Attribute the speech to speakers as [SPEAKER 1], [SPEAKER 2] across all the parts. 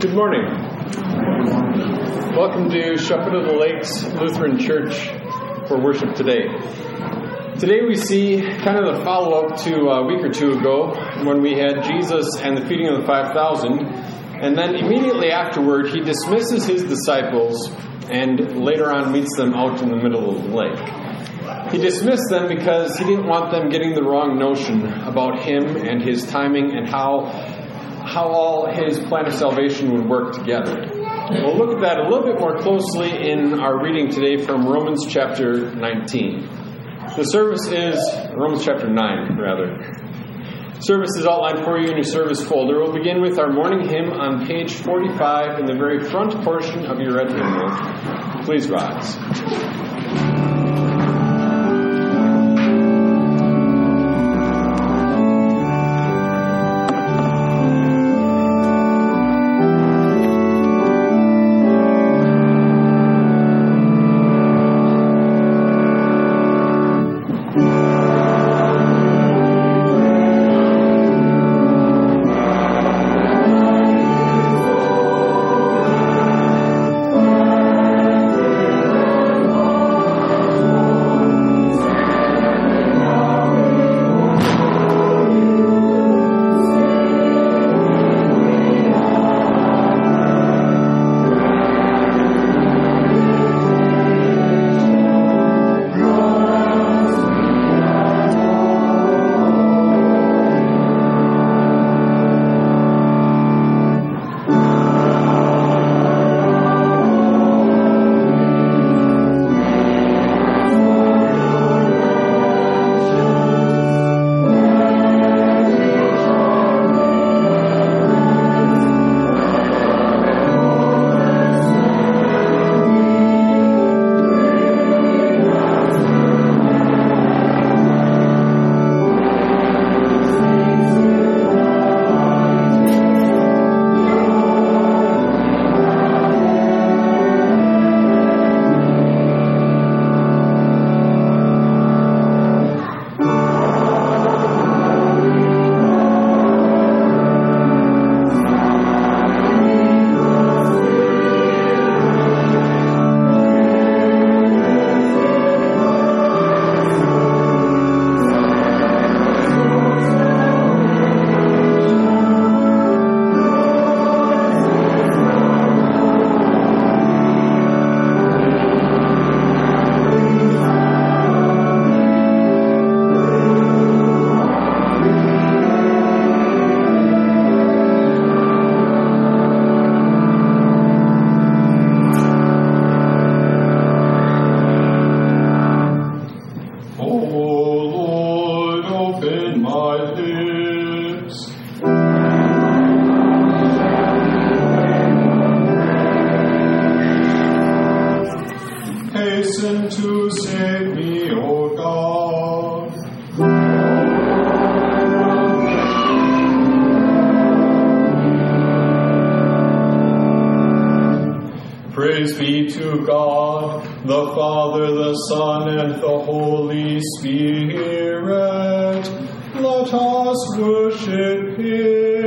[SPEAKER 1] Good morning. Welcome to Shepherd of the Lakes Lutheran Church for worship today. Today we see kind of the follow up to a week or two ago when we had Jesus and the feeding of the 5,000. And then immediately afterward, he dismisses his disciples and later on meets them out in the middle of the lake. He dismissed them because he didn't want them getting the wrong notion about him and his timing and how how all his plan of salvation would work together. We'll look at that a little bit more closely in our reading today from Romans chapter 19. The service is Romans chapter 9, rather. Service is outlined for you in your service folder. We'll begin with our morning hymn on page 45 in the very front portion of your red hymnal. Please rise. Praise be to God, the Father, the Son, and the Holy Spirit. Let us worship Him.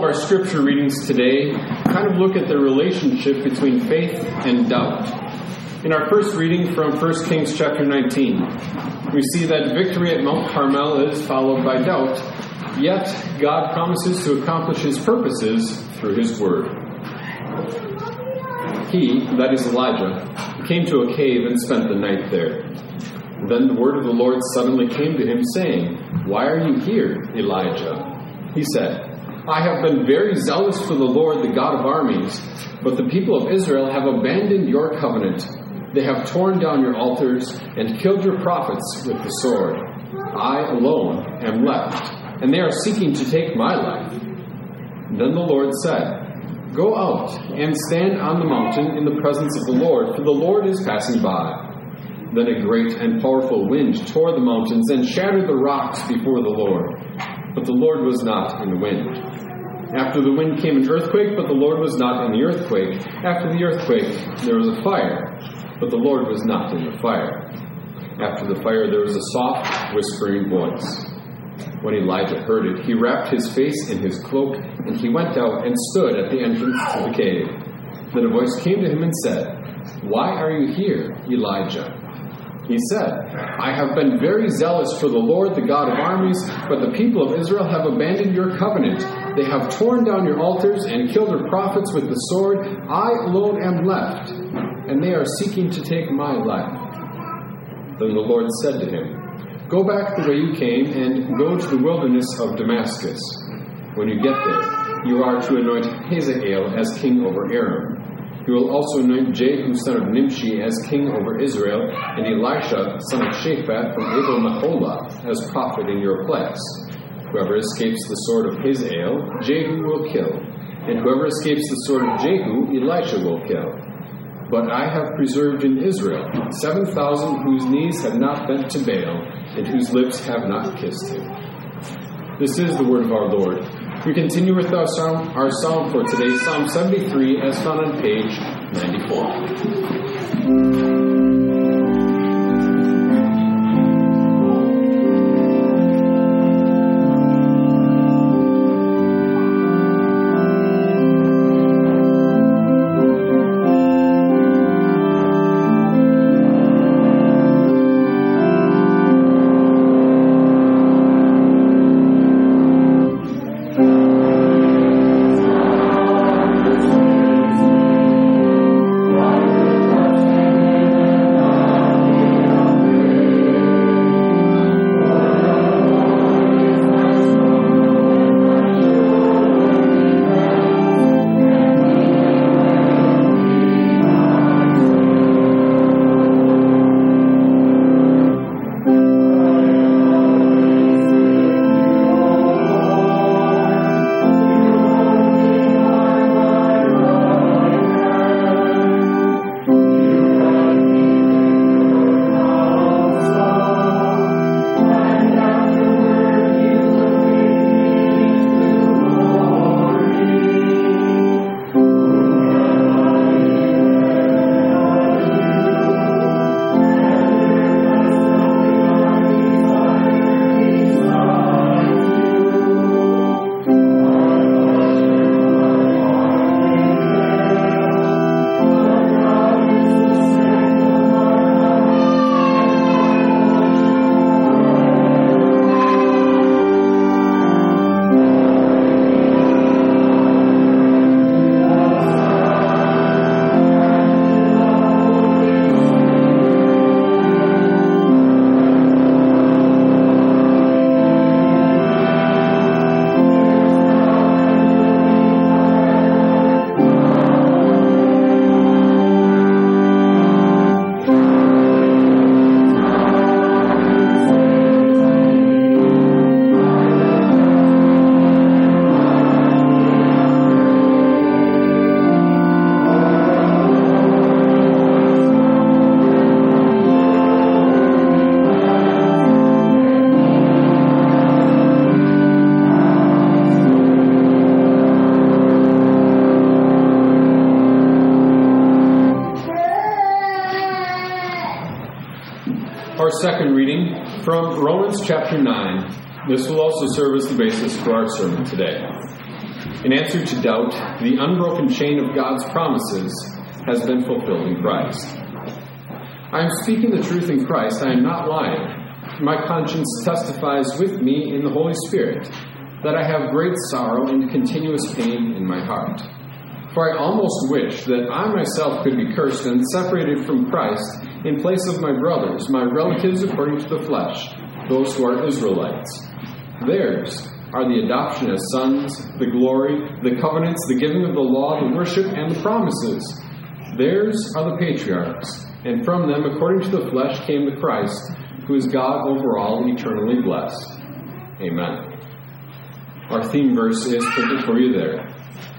[SPEAKER 1] Of our scripture readings today kind of look at the relationship between faith and doubt. In our first reading from 1 Kings chapter 19, we see that victory at Mount Carmel is followed by doubt, yet God promises to accomplish his purposes through his word. He, that is Elijah, came to a cave and spent the night there. Then the word of the Lord suddenly came to him, saying, Why are you here, Elijah? He said, I have been very zealous for the Lord, the God of armies, but the people of Israel have abandoned your covenant. They have torn down your altars and killed your prophets with the sword. I alone am left, and they are seeking to take my life. Then the Lord said, Go out and stand on the mountain in the presence of the Lord, for the Lord is passing by. Then a great and powerful wind tore the mountains and shattered the rocks before the Lord. But the Lord was not in the wind. After the wind came an earthquake, but the Lord was not in the earthquake. After the earthquake, there was a fire, but the Lord was not in the fire. After the fire, there was a soft, whispering voice. When Elijah heard it, he wrapped his face in his cloak, and he went out and stood at the entrance to the cave. Then a voice came to him and said, Why are you here, Elijah? He said, I have been very zealous for the Lord, the God of armies, but the people of Israel have abandoned your covenant. They have torn down your altars and killed your prophets with the sword. I alone am left, and they are seeking to take my life. Then the Lord said to him, Go back the way you came and go to the wilderness of Damascus. When you get there, you are to anoint Hazael as king over Aram. He will also anoint Jehu son of Nimshi as king over Israel, and Elisha son of Shaphat from Abel Meholah as prophet in your place. Whoever escapes the sword of Hazael, Jehu will kill, and whoever escapes the sword of Jehu, Elisha will kill. But I have preserved in Israel seven thousand whose knees have not bent to Baal, and whose lips have not kissed him. This is the word of our Lord. We continue with our psalm, our psalm for today, Psalm 73, as found on page 94. Answer to doubt, the unbroken chain of God's promises has been fulfilled in Christ. I am speaking the truth in Christ, I am not lying. My conscience testifies with me in the Holy Spirit that I have great sorrow and continuous pain in my heart. For I almost wish that I myself could be cursed and separated from Christ in place of my brothers, my relatives according to the flesh, those who are Israelites. Theirs are the adoption as sons, the glory, the covenants, the giving of the law, the worship, and the promises. Theirs are the patriarchs, and from them, according to the flesh, came the Christ, who is God over all, eternally blessed. Amen. Our theme verse is printed for you there.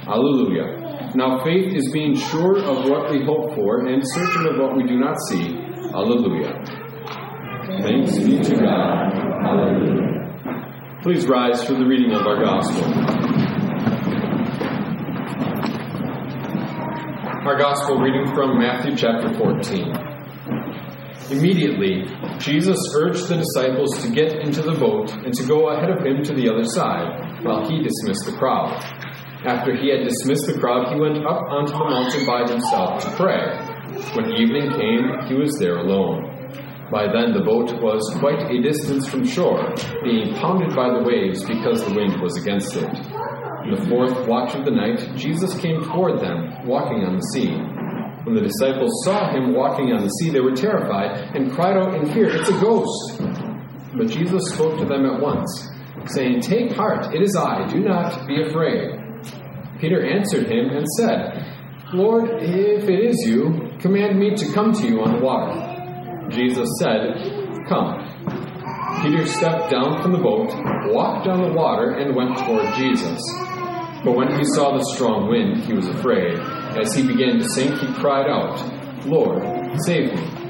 [SPEAKER 1] Alleluia. Now faith is being sure of what we hope for and certain of what we do not see. Alleluia. Thanks be to God. Alleluia. Please rise for the reading of our gospel. Our gospel reading from Matthew chapter 14. Immediately, Jesus urged the disciples to get into the boat and to go ahead of him to the other side, while he dismissed the crowd. After he had dismissed the crowd, he went up onto the mountain by himself to pray. When evening came, he was there alone. By then the boat was quite a distance from shore, being pounded by the waves because the wind was against it. In the fourth watch of the night, Jesus came toward them, walking on the sea. When the disciples saw him walking on the sea, they were terrified and cried out in fear, It's a ghost! But Jesus spoke to them at once, saying, Take heart, it is I, do not be afraid. Peter answered him and said, Lord, if it is you, command me to come to you on the water. Jesus said, Come. Peter stepped down from the boat, walked on the water, and went toward Jesus. But when he saw the strong wind, he was afraid. As he began to sink, he cried out, Lord, save me.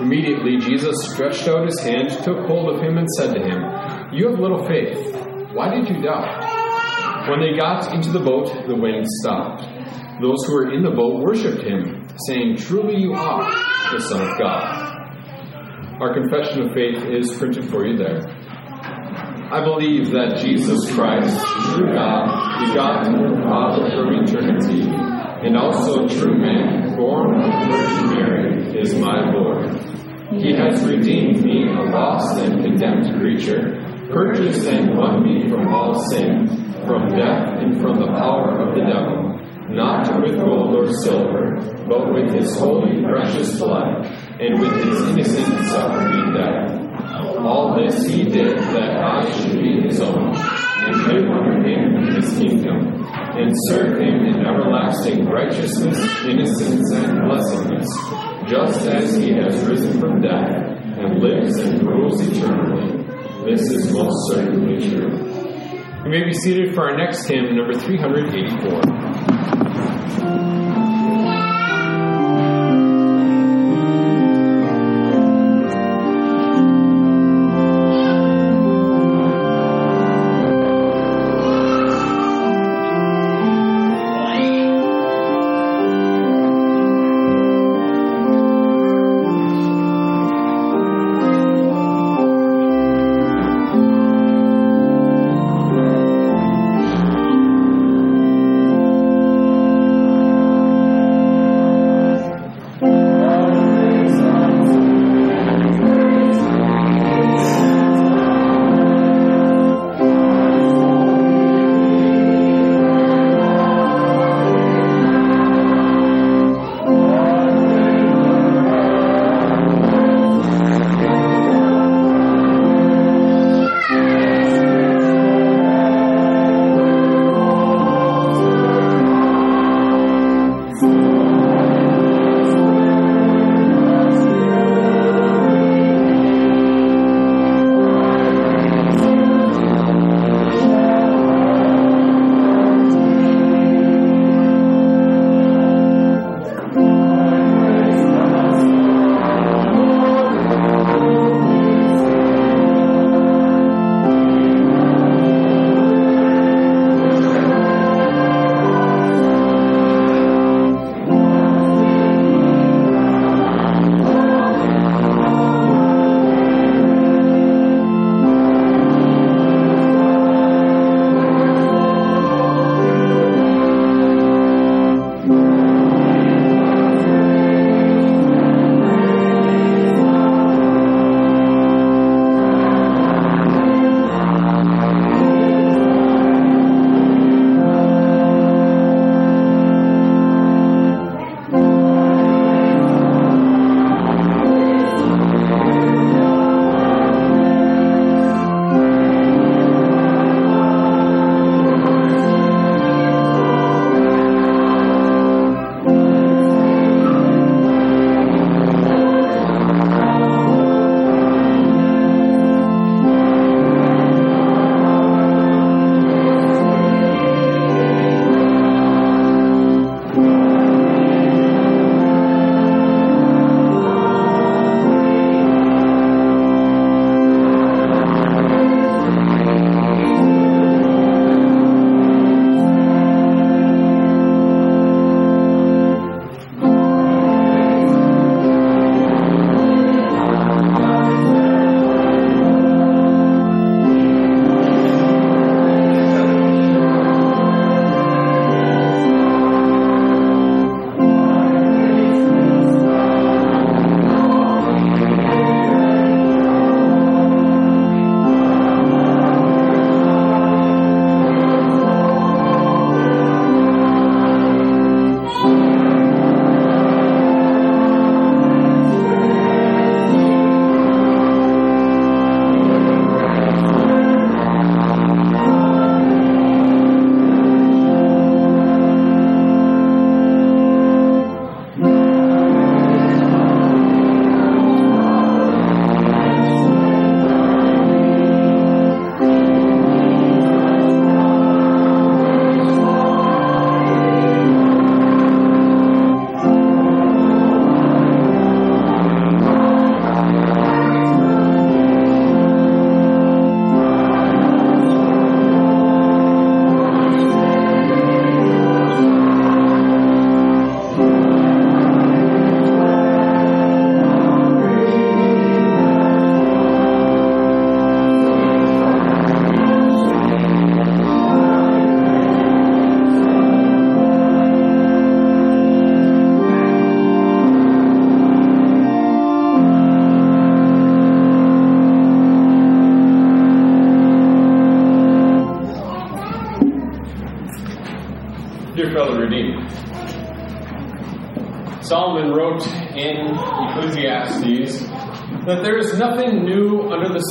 [SPEAKER 1] Immediately Jesus stretched out his hand, took hold of him, and said to him, You have little faith. Why did you doubt? When they got into the boat, the wind stopped. Those who were in the boat worshipped him, saying, Truly you are the Son of God. Our confession of faith is printed for you there. I believe that Jesus Christ, true God, begotten of the Father from eternity, and also true man, born of the Virgin Mary, is my Lord. He has redeemed me, a lost and condemned creature, purchased and won me from all sin, from death and from the power of the devil, not with gold or silver, but with his holy precious blood, and with his innocent suffering death all this he did that I should be his own, and live under him in his kingdom, and serve him in everlasting righteousness, innocence, and blessedness, just as he has risen from death, and lives and rules eternally. This is most certainly true. You may be seated for our next hymn, number 384.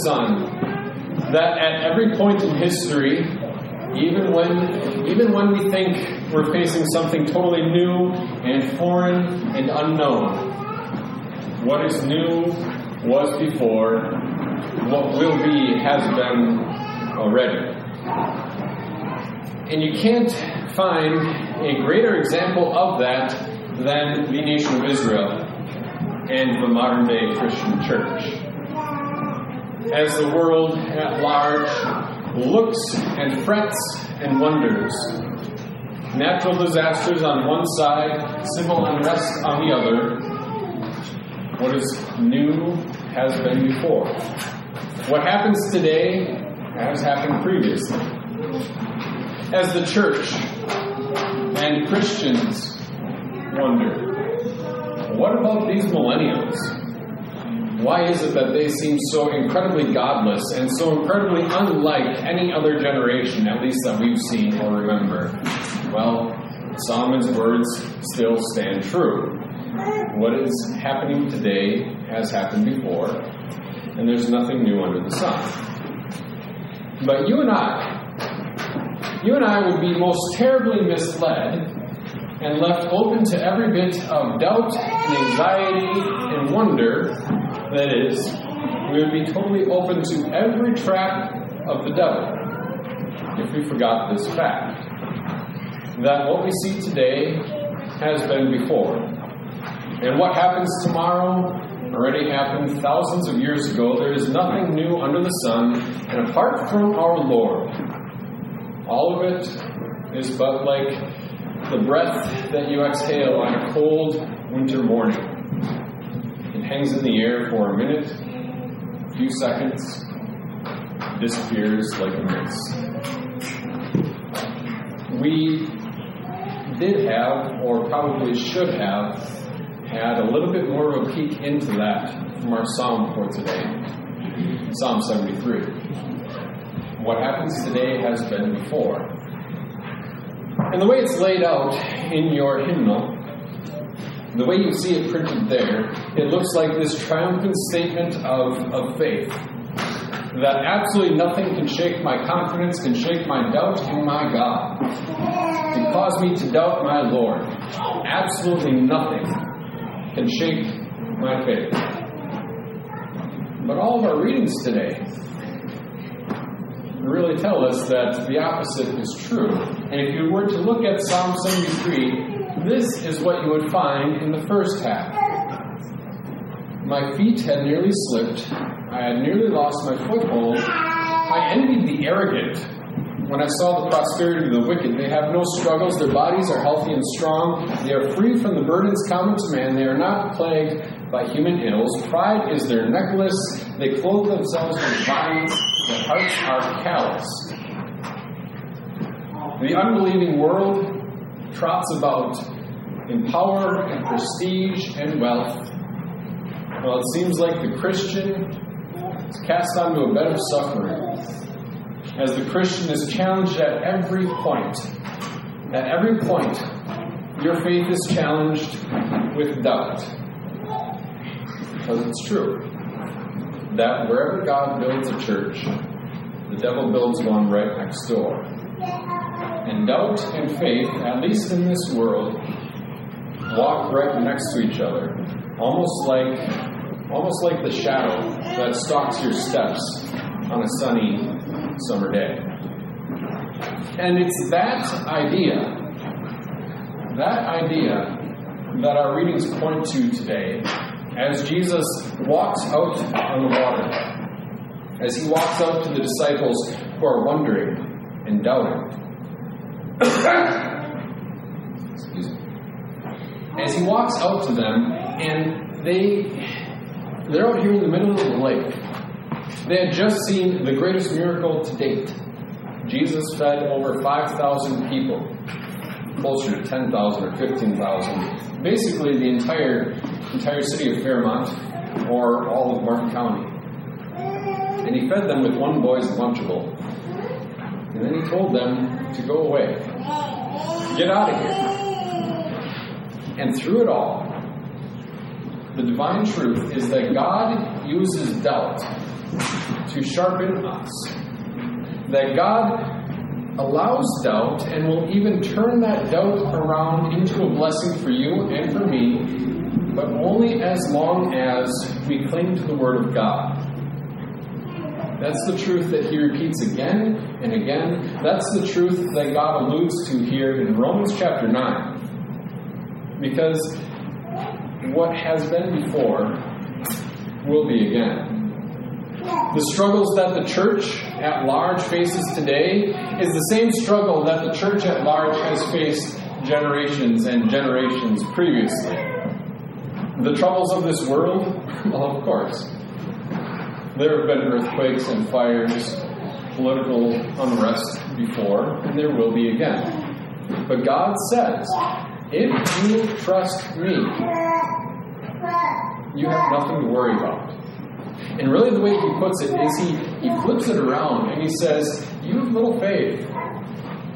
[SPEAKER 1] Sun, that at every point in history, even when, even when we think we're facing something totally new and foreign and unknown, what is new was before, what will be has been already. And you can't find a greater example of that than the nation of Israel and the modern day Christian church. As the world at large looks and frets and wonders, natural disasters on one side, civil unrest on the other, what is new has been before. What happens today has happened previously. As the church and Christians wonder, what about these millennials? Why is it that they seem so incredibly godless and so incredibly unlike any other generation, at least that we've seen or remember? Well, Solomon's words still stand true. What is happening today has happened before, and there's nothing new under the sun. But you and I, you and I would be most terribly misled and left open to every bit of doubt and anxiety and wonder that is, we would be totally open to every trap of the devil if we forgot this fact that what we see today has been before. And what happens tomorrow already happened thousands of years ago. There is nothing new under the sun, and apart from our Lord, all of it is but like the breath that you exhale on a cold winter morning. Hangs in the air for a minute, a few seconds, disappears like a mist. We did have, or probably should have, had a little bit more of a peek into that from our psalm for today Psalm 73. What happens today has been before. And the way it's laid out in your hymnal, the way you see it printed there, it looks like this triumphant statement of, of faith. That absolutely nothing can shake my confidence, can shake my doubt in my God, can cause me to doubt my Lord. Absolutely nothing can shake my faith. But all of our readings today really tell us that the opposite is true. And if you were to look at Psalm 73, this is what you would find in the first half. My feet had nearly slipped. I had nearly lost my foothold. I envied the arrogant when I saw the prosperity of the wicked, they have no struggles. Their bodies are healthy and strong. They are free from the burdens common to man. They are not plagued by human ills. Pride is their necklace. They clothe themselves with violence. Their hearts are calloused. The unbelieving world trots about in power and prestige and wealth. Well, it seems like the Christian is cast onto a bed of suffering as the Christian is challenged at every point. At every point, your faith is challenged with doubt. Because it's true that wherever God builds a church, the devil builds one right next door. And doubt and faith, at least in this world, walk right next to each other, almost like almost like the shadow that stalks your steps on a sunny summer day. And it's that idea, that idea that our readings point to today as Jesus walks out on the water, as he walks out to the disciples who are wondering and doubting. Excuse me. As he walks out to them, and they they're out here in the middle of the lake. They had just seen the greatest miracle to date. Jesus fed over 5,000 people, closer to 10,000 or 15,000, basically the entire, entire city of Fairmont or all of Martin County. And he fed them with one boy's Lunchable. And then he told them to go away. Get out of here. And through it all, the divine truth is that God uses doubt to sharpen us. That God allows doubt and will even turn that doubt around into a blessing for you and for me, but only as long as we cling to the Word of God. That's the truth that he repeats again and again. That's the truth that God alludes to here in Romans chapter 9. Because what has been before will be again. The struggles that the church at large faces today is the same struggle that the church at large has faced generations and generations previously. The troubles of this world? Well, of course. There have been earthquakes and fires, political unrest before, and there will be again. But God says, if you trust me, you have nothing to worry about. And really, the way he puts it is he, he flips it around and he says, You have little faith.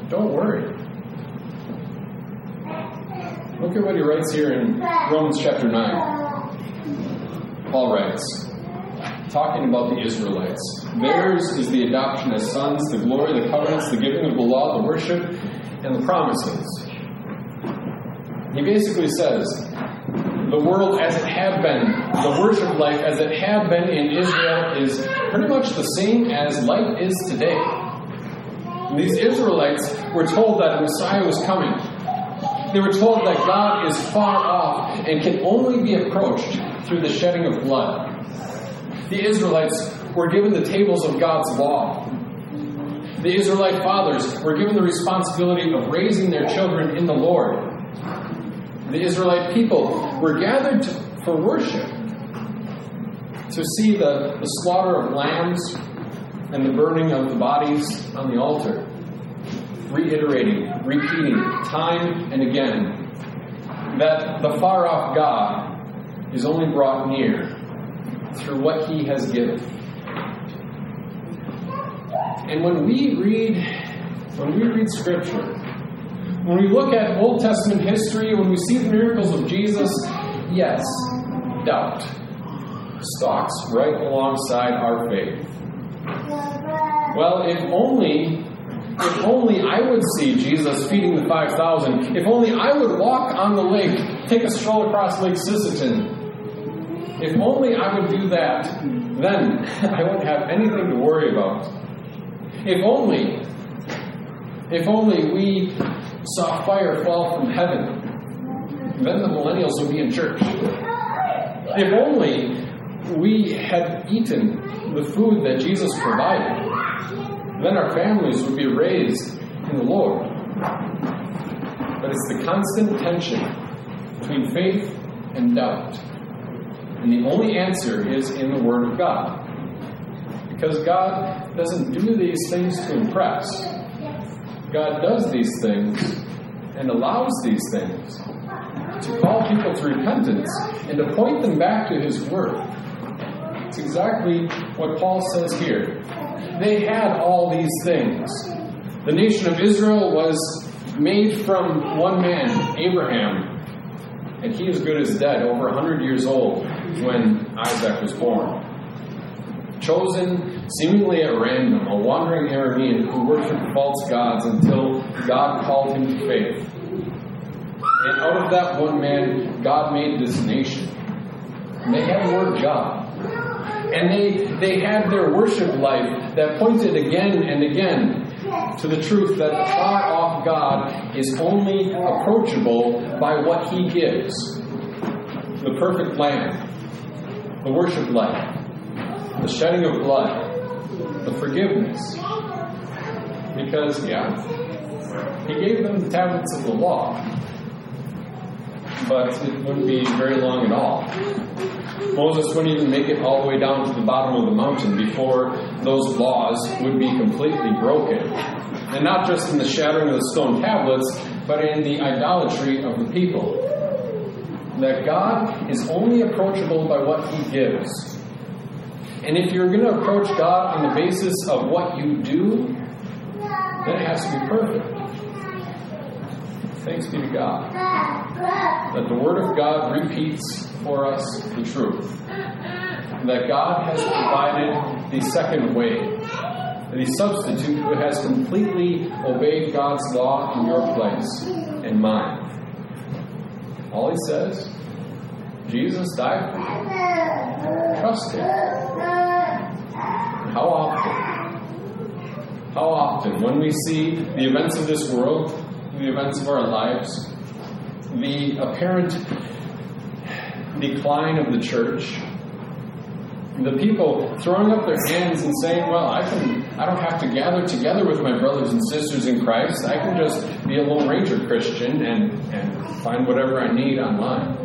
[SPEAKER 1] Don't worry. Look at what he writes here in Romans chapter 9. Paul writes, talking about the Israelites. Theirs is the adoption as sons, the glory, the covenants, the giving of the law, the worship, and the promises. He basically says, the world as it had been, the worship life as it had been in Israel is pretty much the same as life is today. These Israelites were told that a Messiah was coming. They were told that God is far off and can only be approached through the shedding of blood. The Israelites were given the tables of God's law. The Israelite fathers were given the responsibility of raising their children in the Lord the Israelite people were gathered to, for worship to see the, the slaughter of lambs and the burning of the bodies on the altar, reiterating, repeating time and again that the far off God is only brought near through what he has given. And when we read when we read scripture, when we look at Old Testament history, when we see the miracles of Jesus, yes, doubt stalks right alongside our faith. Well, if only if only I would see Jesus feeding the 5,000, if only I would walk on the lake, take a stroll across Lake Sisseton, if only I would do that, then I wouldn't have anything to worry about. If only, if only we saw fire fall from heaven, then the millennials would be in church. If only we had eaten the food that Jesus provided, then our families would be raised in the Lord. But it's the constant tension between faith and doubt. And the only answer is in the Word of God. Because God doesn't do these things to impress. God does these things and allows these things to call people to repentance and to point them back to His Word. It's exactly what Paul says here. They had all these things. The nation of Israel was made from one man, Abraham, and he is good as dead, over 100 years old when Isaac was born chosen seemingly at random, a wandering Aramean who worshiped false gods until God called him to faith. And out of that one man, God made this nation. And they had the word God. And they, they had their worship life that pointed again and again to the truth that the far off God is only approachable by what he gives the perfect lamb, the worship life, the shedding of blood, the forgiveness. Because, yeah, he gave them the tablets of the law, but it wouldn't be very long at all. Moses wouldn't even make it all the way down to the bottom of the mountain before those laws would be completely broken. And not just in the shattering of the stone tablets, but in the idolatry of the people. That God is only approachable by what he gives. And if you're going to approach God on the basis of what you do, then it has to be perfect. Thanks be to God that the Word of God repeats for us the truth. That God has provided the second way, the substitute who has completely obeyed God's law in your place and mine. All he says, Jesus died for you. Trust him. How often? How often, when we see the events of this world, the events of our lives, the apparent decline of the church, the people throwing up their hands and saying, "Well, I can I don't have to gather together with my brothers and sisters in Christ. I can just be a Lone Ranger Christian and, and find whatever I need online."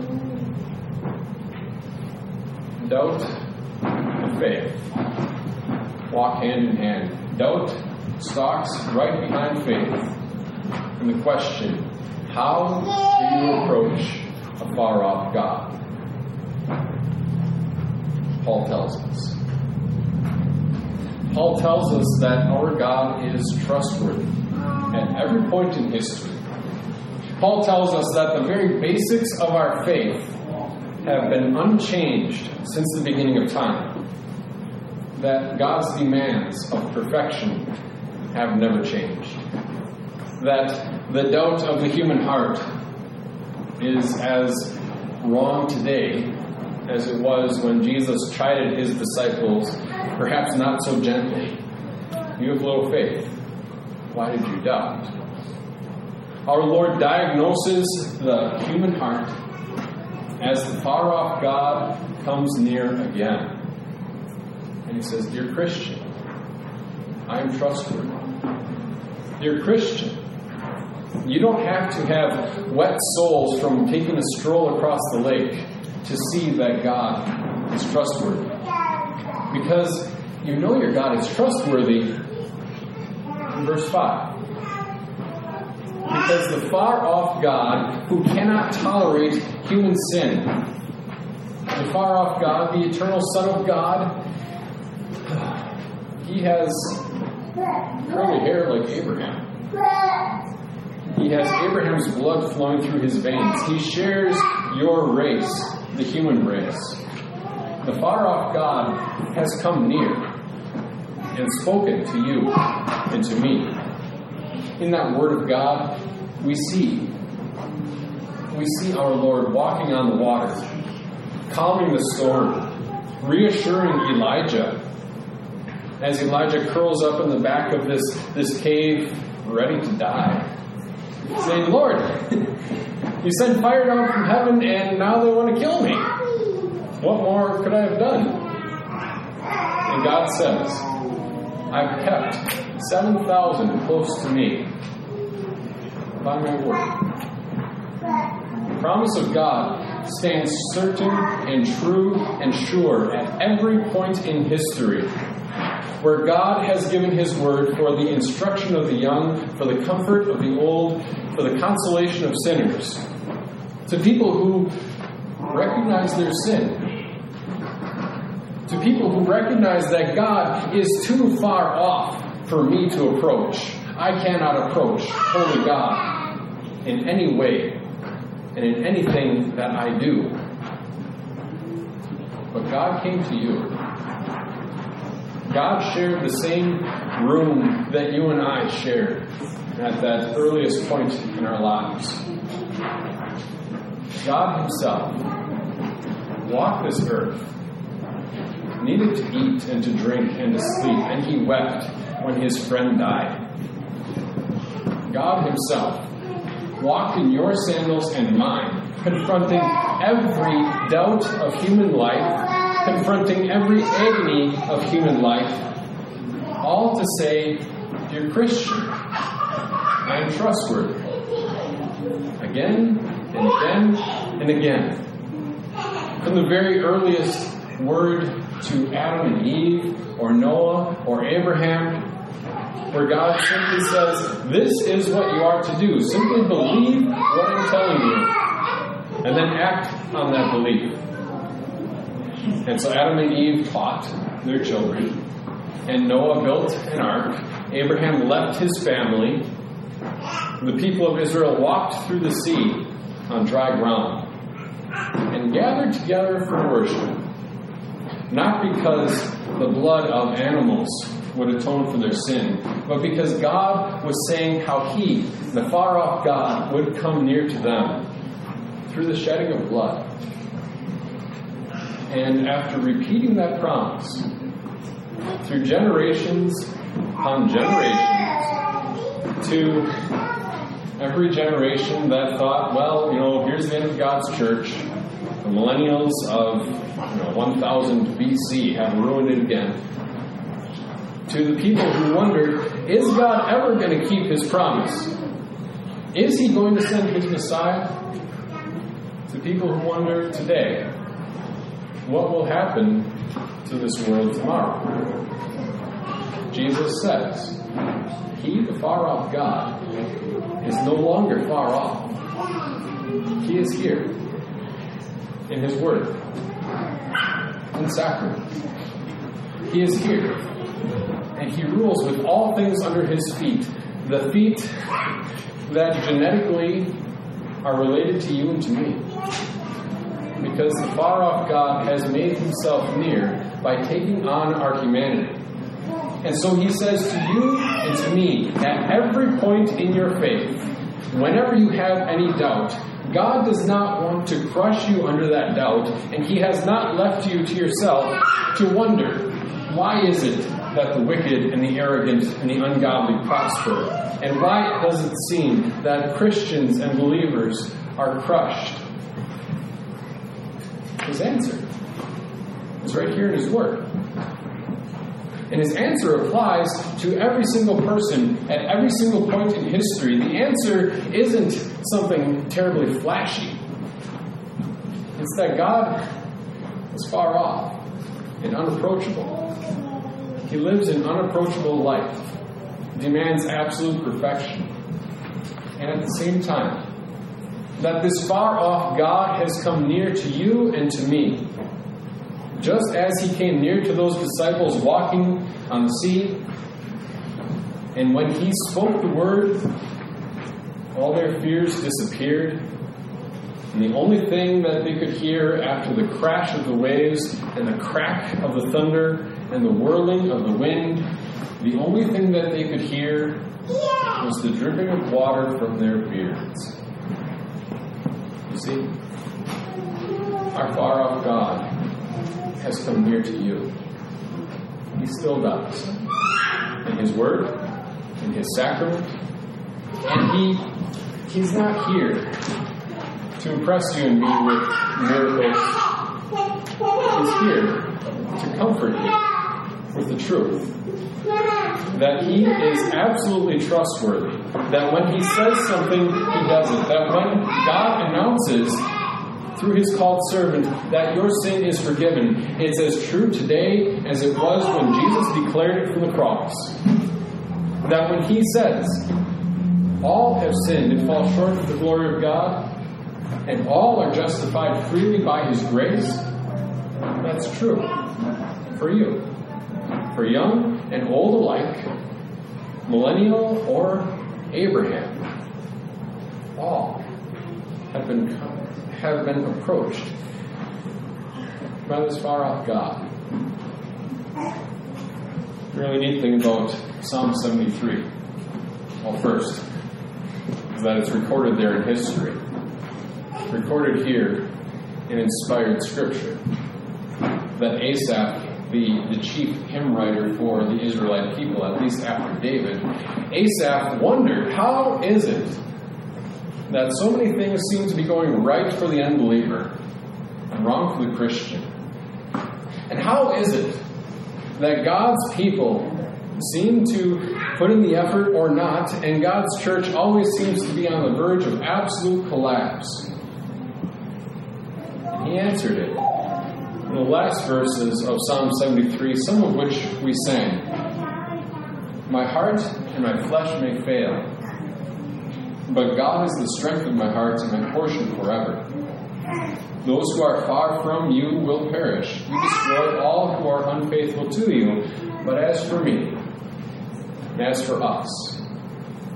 [SPEAKER 1] Doubt and faith walk hand in hand. Doubt stalks right behind faith. And the question, how do you approach a far off God? Paul tells us. Paul tells us that our God is trustworthy at every point in history. Paul tells us that the very basics of our faith have been unchanged since the beginning of time. That God's demands of perfection have never changed. That the doubt of the human heart is as wrong today as it was when Jesus chided his disciples, perhaps not so gently. You have little faith. Why did you doubt? Our Lord diagnoses the human heart as the far off God comes near again. And he says, Dear Christian, I am trustworthy. Dear Christian, you don't have to have wet soles from taking a stroll across the lake to see that God is trustworthy. Because you know your God is trustworthy in verse 5. Because the far off God, who cannot tolerate human sin, the far off God, the eternal Son of God, he has curly hair like Abraham. He has Abraham's blood flowing through his veins. He shares your race, the human race. The far off God has come near and spoken to you and to me. In that Word of God, we see we see our Lord walking on the water, calming the storm, reassuring Elijah as Elijah curls up in the back of this, this cave, ready to die, saying, Lord, you sent fire down from heaven and now they want to kill me. What more could I have done? And God says, I've kept 7,000 close to me by my word. The promise of God stands certain and true and sure at every point in history where God has given His word for the instruction of the young, for the comfort of the old, for the consolation of sinners, to people who recognize their sin, to people who recognize that God is too far off for me to approach. I cannot approach holy God in any way and in anything that I do. But God came to you. God shared the same room that you and I shared at that earliest point in our lives. God Himself walked this earth, needed to eat and to drink and to sleep, and He wept when His friend died. God Himself walked in your sandals and mine, confronting every doubt of human life, confronting every agony of human life, all to say, You're Christian, I am trustworthy. Again and again and again. From the very earliest word to Adam and Eve, or Noah, or Abraham, where God simply says, This is what you are to do. Simply believe what I'm telling you, and then act on that belief. And so Adam and Eve taught their children, and Noah built an ark. Abraham left his family the people of Israel walked through the sea on dry ground and gathered together for worship, not because the blood of animals would atone for their sin, but because God was saying how He, the far off God, would come near to them through the shedding of blood. And after repeating that promise, through generations upon generations, to every generation that thought, well, you know, here's the end of God's church. The millennials of you know, 1000 BC have ruined it again. To the people who wondered, is God ever going to keep his promise? Is he going to send his Messiah? To people who wonder today, what will happen to this world tomorrow? Jesus says, He, the far off God, is no longer far off. He is here in His Word, in sacrament. He is here, and He rules with all things under His feet. The feet that genetically are related to you and to me. Because the far off God has made Himself near by taking on our humanity. And so he says to you and to me, at every point in your faith, whenever you have any doubt, God does not want to crush you under that doubt, and he has not left you to yourself to wonder, why is it that the wicked and the arrogant and the ungodly prosper? And why does it seem that Christians and believers are crushed? His answer is right here in his word. And his answer applies to every single person at every single point in history. The answer isn't something terribly flashy, it's that God is far off and unapproachable. He lives an unapproachable life, demands absolute perfection. And at the same time, that this far off God has come near to you and to me just as he came near to those disciples walking on the sea, and when he spoke the word, all their fears disappeared. And the only thing that they could hear after the crash of the waves and the crack of the thunder and the whirling of the wind, the only thing that they could hear was the dripping of water from their beards. See, our far off God has come near to you. He still does. In His Word, in His sacrament, and He He's not here to impress you and me with miracles. He's here to comfort you with the truth. That he is absolutely trustworthy. That when he says something, he does it. That when God announces through his called servant that your sin is forgiven. It's as true today as it was when Jesus declared it from the cross. That when he says, All have sinned and fall short of the glory of God, and all are justified freely by his grace, that's true for you. For young and old alike, millennial or Abraham, all have been have been approached by this far off God. The really neat thing about Psalm 73, well, first, is that it's recorded there in history. Recorded here in inspired scripture. That Asaph, the, the chief hymn writer for the Israelite people, at least after David, Asaph wondered, how is it that so many things seem to be going right for the unbeliever and wrong for the Christian? And how is it that God's people seem to put in the effort or not, and God's church always seems to be on the verge of absolute collapse? And he answered it the last verses of Psalm 73, some of which we sang. My heart and my flesh may fail, but God is the strength of my heart and my portion forever. Those who are far from you will perish. You destroy all who are unfaithful to you. But as for me, and as for us,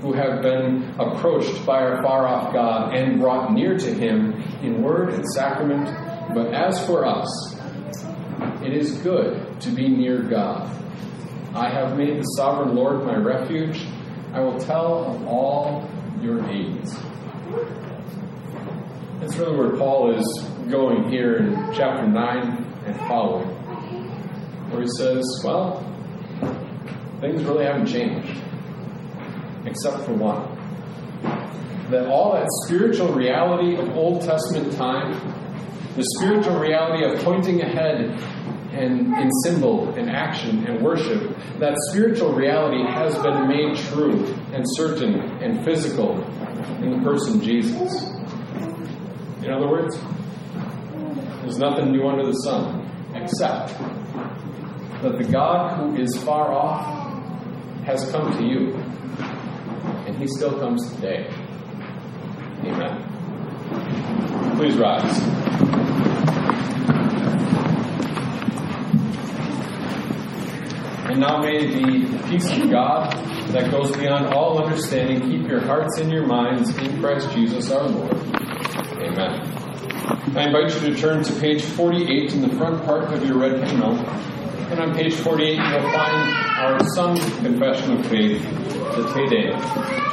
[SPEAKER 1] who have been approached by our far off God and brought near to him in word and sacrament. But as for us, it is good to be near God. I have made the sovereign Lord my refuge. I will tell of all your deeds. That's really where Paul is going here in chapter 9 and following, where he says, Well, things really haven't changed, except for one. That all that spiritual reality of Old Testament time, the spiritual reality of pointing ahead and in symbol and action and worship, that spiritual reality has been made true and certain and physical in the person Jesus. In other words, there's nothing new under the sun, except that the God who is far off has come to you, and he still comes today. Amen. Please rise. And now may the peace of God that goes beyond all understanding keep your hearts and your minds in Christ Jesus our Lord. Amen. I invite you to turn to page 48 in the front part of your red hymnal. And on page 48, you'll find our sung confession of faith, the Te Deum.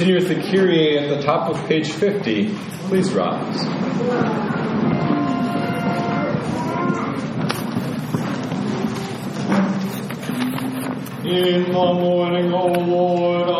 [SPEAKER 1] Continue with the Kyrie at the top of page 50. Please rise.
[SPEAKER 2] In the morning, O Lord,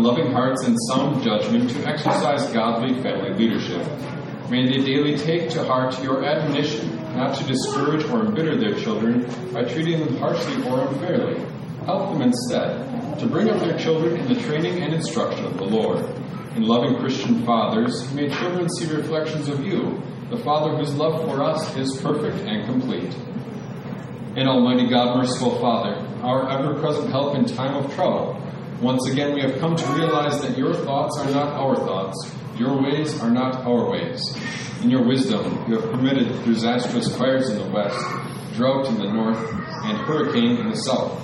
[SPEAKER 3] Loving hearts and sound judgment to exercise godly family leadership. May they daily take to heart your admonition not to discourage or embitter their children by treating them harshly or unfairly. Help them instead to bring up their children in the training and instruction of the Lord. In loving Christian fathers, may children see reflections of you the Father whose love for us is perfect and complete. And Almighty God, merciful Father, our ever present help in time of trouble, once again we have come to realize that your thoughts are not our thoughts, your ways are not our ways. In your wisdom, you have permitted disastrous fires in the west, drought in the north, and hurricane in the south.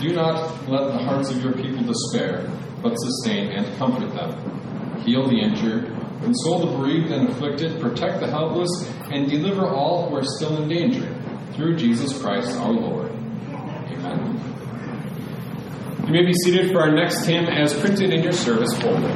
[SPEAKER 3] Do not let the hearts of your people despair, but sustain and comfort them. Heal the injured, Console the bereaved and afflicted, protect the helpless, and deliver all who are still in danger. Through Jesus Christ our Lord. Amen.
[SPEAKER 1] You may be seated for our next hymn as printed in your service folder.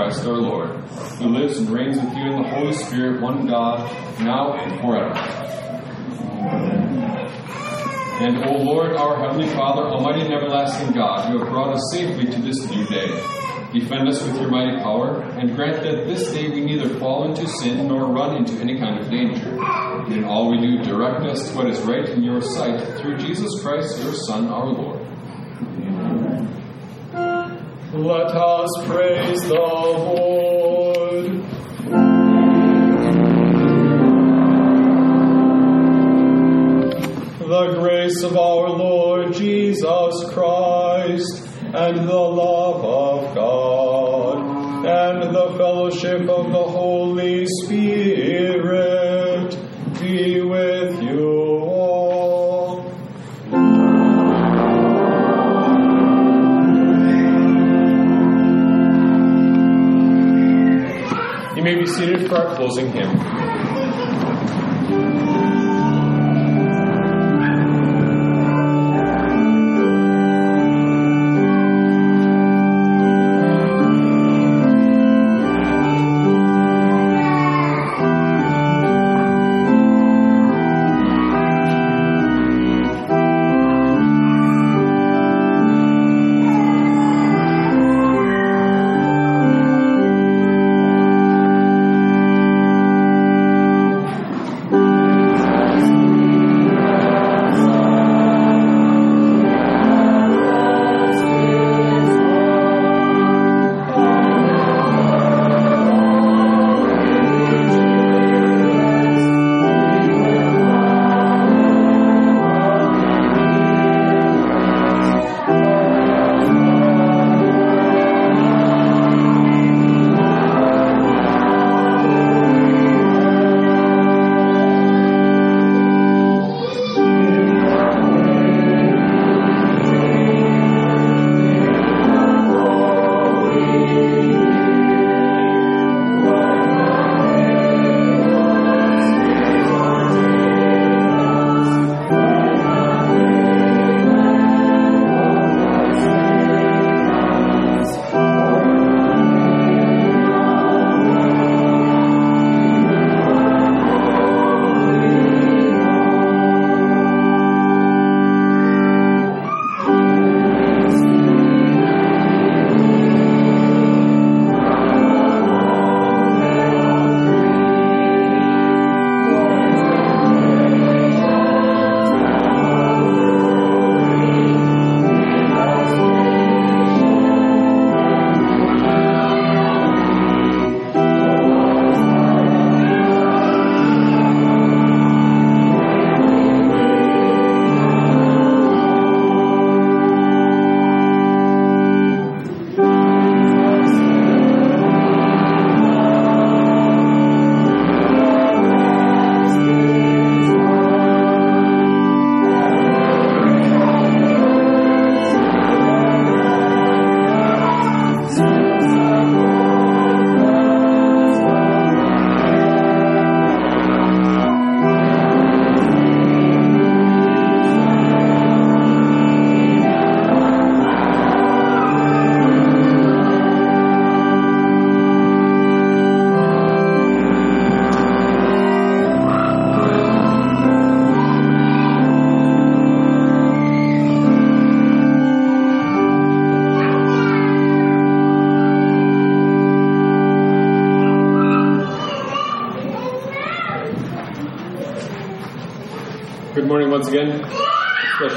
[SPEAKER 3] Christ our Lord, who lives and reigns with you in the Holy Spirit, one God, now and forever. And, O Lord, our Heavenly Father, Almighty and everlasting God, you have brought us safely to this new day. Defend us with your mighty power, and grant that this day we neither fall into sin nor run into any kind of danger. In all we do, direct us to what is right in your sight, through Jesus Christ, your Son, our Lord.
[SPEAKER 2] Let us praise the Lord. The grace of our Lord Jesus Christ, and the love of God, and the fellowship of the Holy Spirit
[SPEAKER 1] for our closing hymn.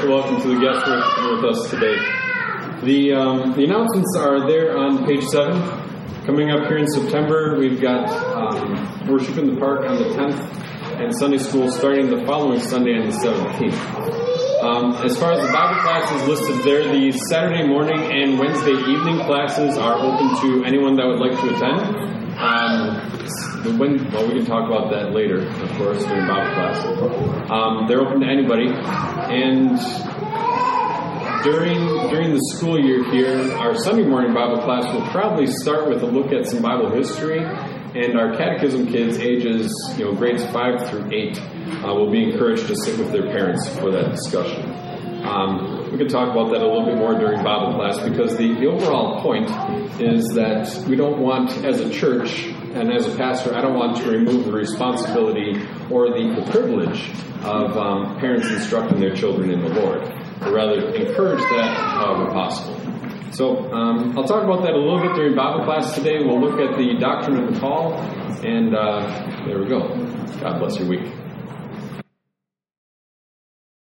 [SPEAKER 1] Welcome to the guests with, us today. The, um, the announcements are there on page 7. Coming up here in September, we've got um, worship in the park on the 10th and Sunday school starting the following Sunday on the 17th. Um, as far as the Bible classes listed there, the Saturday morning and Wednesday evening classes are open to anyone that would like to attend. Um, when, well, we can talk about that later, of course, during Bible class. Um, they're open to anybody, and during during the school year here, our Sunday morning Bible class will probably start with a look at some Bible history, and our catechism kids, ages you know grades five through eight, uh, will be encouraged to sit with their parents for that discussion. Um, we can talk about that a little bit more during Bible class because the, the overall point is that we don't want, as a church and as a pastor, I don't want to remove the responsibility or the, privilege of um, parents instructing their children in the Lord, but rather encourage that however possible. So um, I'll talk about that a little bit during Bible class today. We'll look at the doctrine of the call, and uh, there we go. God bless your week.